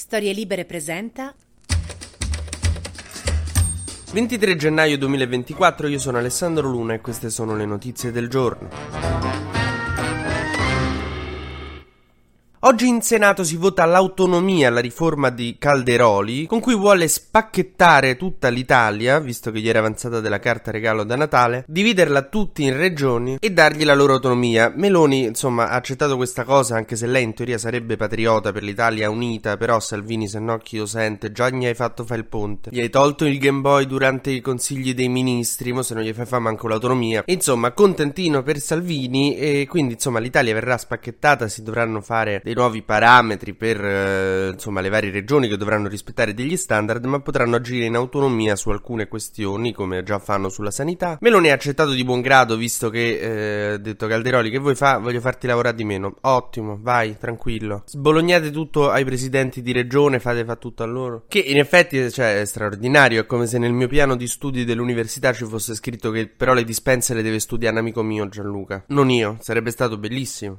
Storie Libere presenta 23 gennaio 2024, io sono Alessandro Luna e queste sono le notizie del giorno. Oggi in Senato si vota l'autonomia, la riforma di Calderoli, con cui vuole spacchettare tutta l'Italia, visto che gli era avanzata della carta regalo da Natale, dividerla tutti in regioni e dargli la loro autonomia. Meloni, insomma, ha accettato questa cosa, anche se lei in teoria sarebbe patriota per l'Italia unita, però Salvini se no chi lo sente, già gli hai fatto fare il ponte. Gli hai tolto il Game Boy durante i consigli dei ministri, mo se non gli fai fare manco l'autonomia. Insomma, contentino per Salvini e quindi, insomma, l'Italia verrà spacchettata, si dovranno fare dei nuovi parametri per eh, insomma, le varie regioni che dovranno rispettare degli standard, ma potranno agire in autonomia su alcune questioni, come già fanno sulla sanità. Meloni ha accettato di buon grado, visto che ha eh, detto Calderoli che vuoi fa? Voglio farti lavorare di meno. Ottimo, vai, tranquillo. Sbolognate tutto ai presidenti di regione, fate fa tutto a loro. Che in effetti cioè, è straordinario, è come se nel mio piano di studi dell'università ci fosse scritto che però le dispense le deve studiare un amico mio Gianluca. Non io, sarebbe stato bellissimo.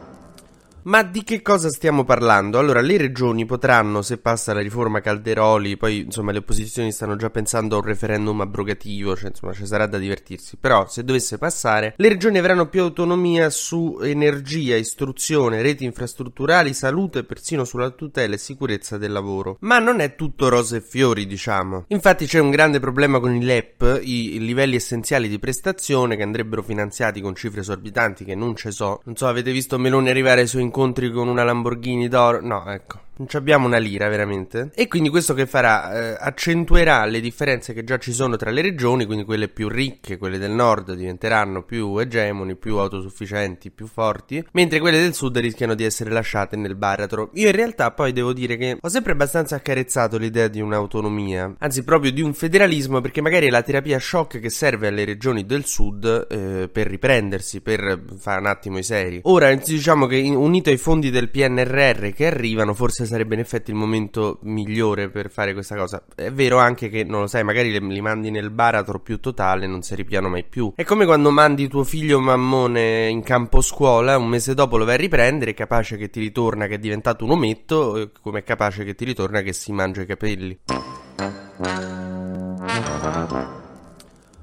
Ma di che cosa stiamo parlando? Allora, le regioni potranno, se passa la riforma Calderoli, poi insomma le opposizioni stanno già pensando a un referendum abrogativo, cioè insomma ci sarà da divertirsi, però se dovesse passare, le regioni avranno più autonomia su energia, istruzione, reti infrastrutturali, salute e persino sulla tutela e sicurezza del lavoro. Ma non è tutto rose e fiori, diciamo. Infatti c'è un grande problema con i LEP, i, livelli essenziali di prestazione che andrebbero finanziati con cifre esorbitanti che non ce so. Non so, avete visto Meloni arrivare su incontri con una Lamborghini d'oro? No, ecco. Non abbiamo una lira veramente. E quindi questo che farà? Eh, accentuerà le differenze che già ci sono tra le regioni, quindi quelle più ricche, quelle del nord diventeranno più egemoni, più autosufficienti, più forti, mentre quelle del sud rischiano di essere lasciate nel baratro. Io in realtà poi devo dire che ho sempre abbastanza accarezzato l'idea di un'autonomia, anzi proprio di un federalismo, perché magari è la terapia shock che serve alle regioni del sud eh, per riprendersi, per fare un attimo i seri. Ora diciamo che unito ai fondi del PNRR che arrivano, forse sarebbe in effetti il momento migliore per fare questa cosa. È vero anche che, non lo sai, magari li mandi nel baratro più totale, non si ripiano mai più. È come quando mandi tuo figlio mammone in campo scuola, un mese dopo lo vai a riprendere, è capace che ti ritorna che è diventato un ometto, come è capace che ti ritorna che si mangia i capelli.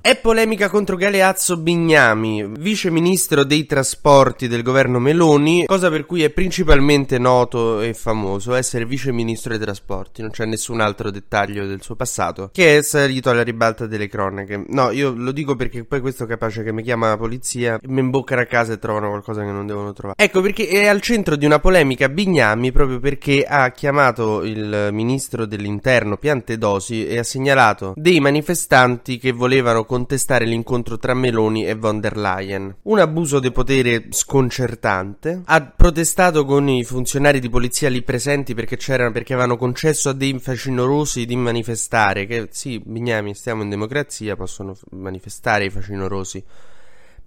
È polemica contro Galeazzo Bignami, vice ministro dei trasporti del governo Meloni, cosa per cui è principalmente noto e famoso essere vice ministro dei trasporti, non c'è nessun altro dettaglio del suo passato, che è salito alla ribalta delle cronache. No, io lo dico perché poi questo capace che mi chiama la polizia, mi imboccano a casa e trovano qualcosa che non devono trovare. Ecco perché è al centro di una polemica Bignami proprio perché ha chiamato il ministro dell'interno Piantedosi e ha segnalato dei manifestanti che volevano contestare l'incontro tra Meloni e von der Leyen. Un abuso di potere sconcertante. Ha protestato con i funzionari di polizia lì presenti perché perché avevano concesso a dei facinorosi di manifestare. Che sì, Bignami, stiamo in democrazia, possono manifestare i facinorosi.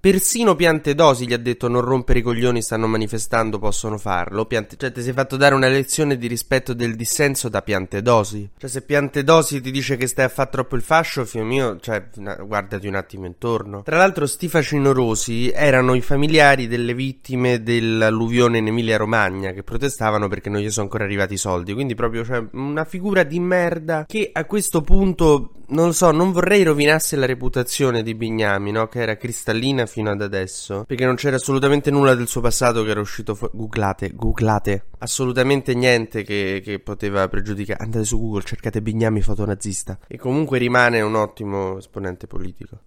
Persino Piantedosi gli ha detto non rompere i coglioni, stanno manifestando, possono farlo. Piante... Cioè, ti sei fatto dare una lezione di rispetto del dissenso da Piantedosi. Cioè, se Piantedosi ti dice che stai a fare troppo il fascio, figlio mio, cioè, guardati un attimo intorno. Tra l'altro, sti facinorosi erano i familiari delle vittime dell'alluvione in Emilia Romagna che protestavano perché non gli sono ancora arrivati i soldi. Quindi, proprio, cioè, una figura di merda che a questo punto non lo so, non vorrei rovinasse la reputazione di Bignami, no? Che era cristallina fino ad adesso. Perché non c'era assolutamente nulla del suo passato che era uscito fuori. Googlate, googlate. Assolutamente niente che, che poteva pregiudicare. Andate su Google, cercate Bignami fotonazista. E comunque rimane un ottimo esponente politico.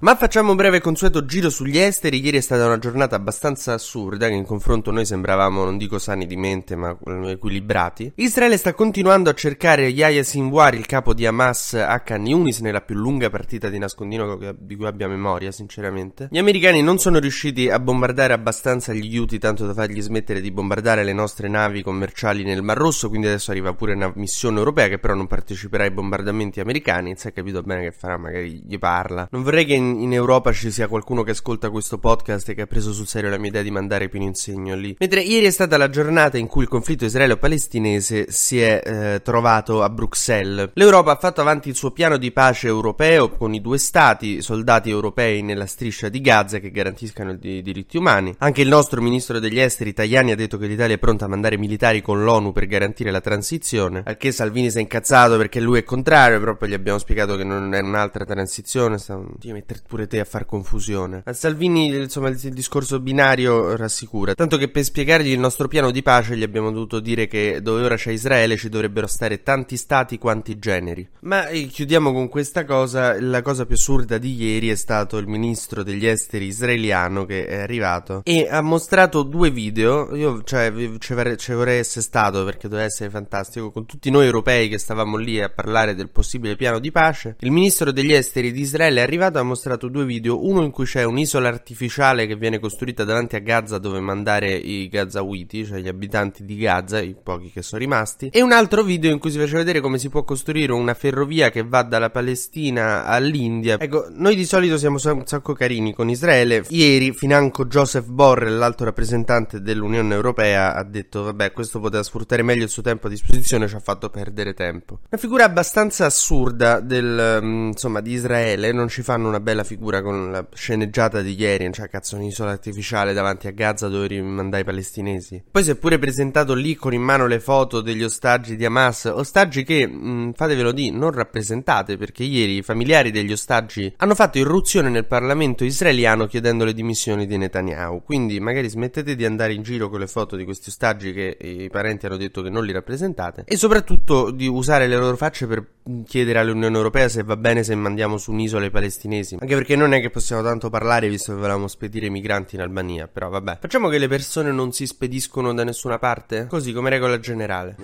Ma facciamo un breve consueto giro sugli esteri. Ieri è stata una giornata abbastanza assurda, che in confronto noi sembravamo, non dico sani di mente, ma equilibrati. Israele sta continuando a cercare Yahya Sinwar, il capo di Hamas a Khan Yunis, nella più lunga partita di nascondino di cui abbia memoria, sinceramente. Gli americani non sono riusciti a bombardare abbastanza gli Houthi tanto da fargli smettere di bombardare le nostre navi commerciali nel Mar Rosso, quindi adesso arriva pure una missione europea che però non parteciperà ai bombardamenti americani. Si è capito bene che farà, magari gli parla. Non vorrei che in, in, Europa ci sia qualcuno che ascolta questo podcast e che ha preso sul serio la mia idea di mandare in insegno lì. Mentre ieri è stata la giornata in cui il conflitto israelo-palestinese si è eh, trovato a Bruxelles. L'Europa ha fatto avanti il suo piano di pace europeo con i due stati, soldati europei nella striscia di Gaza che garantiscano i diritti umani. Anche il nostro ministro degli esteri Tajani ha detto che l'Italia è pronta a mandare militari con l'ONU per garantire la transizione. Al che Salvini si è incazzato perché lui è contrario, poi gli abbiamo spiegato che non è un'altra transizione. Sta... Ti mettere pure te a far confusione. A Salvini, insomma, il, il discorso binario rassicura. Tanto che per spiegargli il nostro piano di pace gli abbiamo dovuto dire che dove ora c'è Israele ci dovrebbero stare tanti stati quanti generi. Ma eh, chiudiamo con questa cosa. La cosa più assurda di ieri è stato il ministro degli esteri israeliano che è arrivato e ha mostrato due video. Io, cioè, ci vorrei, vorrei essere stato perché doveva essere fantastico. Con tutti noi europei che stavamo lì a parlare del possibile piano di pace. Il ministro degli esteri di Israele è arrivato e ha mostrato due video. Uno in cui c'è un'isola artificiale che viene costruita davanti a Gaza dove mandare i Gazawiti, cioè gli abitanti di Gaza, i pochi che sono rimasti. E un altro video in cui si faceva vedere come si può costruire una ferrovia che va dalla Palestina all'India. Ecco, noi di solito siamo un sacco carini con Israele. Ieri, financo Joseph Borrell, l'alto rappresentante dell'Unione Europea, ha detto: Vabbè, questo poteva sfruttare meglio il suo tempo a disposizione, ci ha fatto perdere tempo. Una figura abbastanza assurda del, mm, insomma, di Israele. Non ci fanno una bella figura con la sceneggiata di ieri, cioè cazzo un'isola artificiale davanti a Gaza dove rimandai i palestinesi. Poi si è pure presentato lì con in mano le foto degli ostaggi di Hamas, ostaggi che, mh, mm, fatevelo di, non rappresentate perché ieri i familiari degli ostaggi hanno fatto irruzione nel Parlamento israeliano chiedendo le dimissioni di Netanyahu. Quindi magari smettete di andare in giro con le foto di questi ostaggi che i parenti hanno detto che non li rappresentate e soprattutto di usare le loro facce per chiedere all'Unione Europea se va bene se mandiamo su un'isola i palestinesi. Anche perché non è che possiamo tanto parlare visto che volevamo spedire i migranti in Albania. Però vabbè. Facciamo che le persone non si spediscono da nessuna parte? Così come regola generale.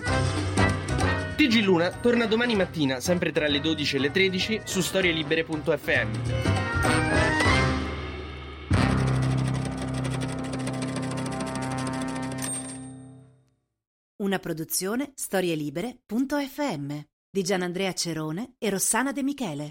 TG Luna torna domani mattina, sempre tra le 12 e le 13, su storielibere.fm. Una produzione storielibere.fm di Gianandrea Cerone e Rossana De Michele.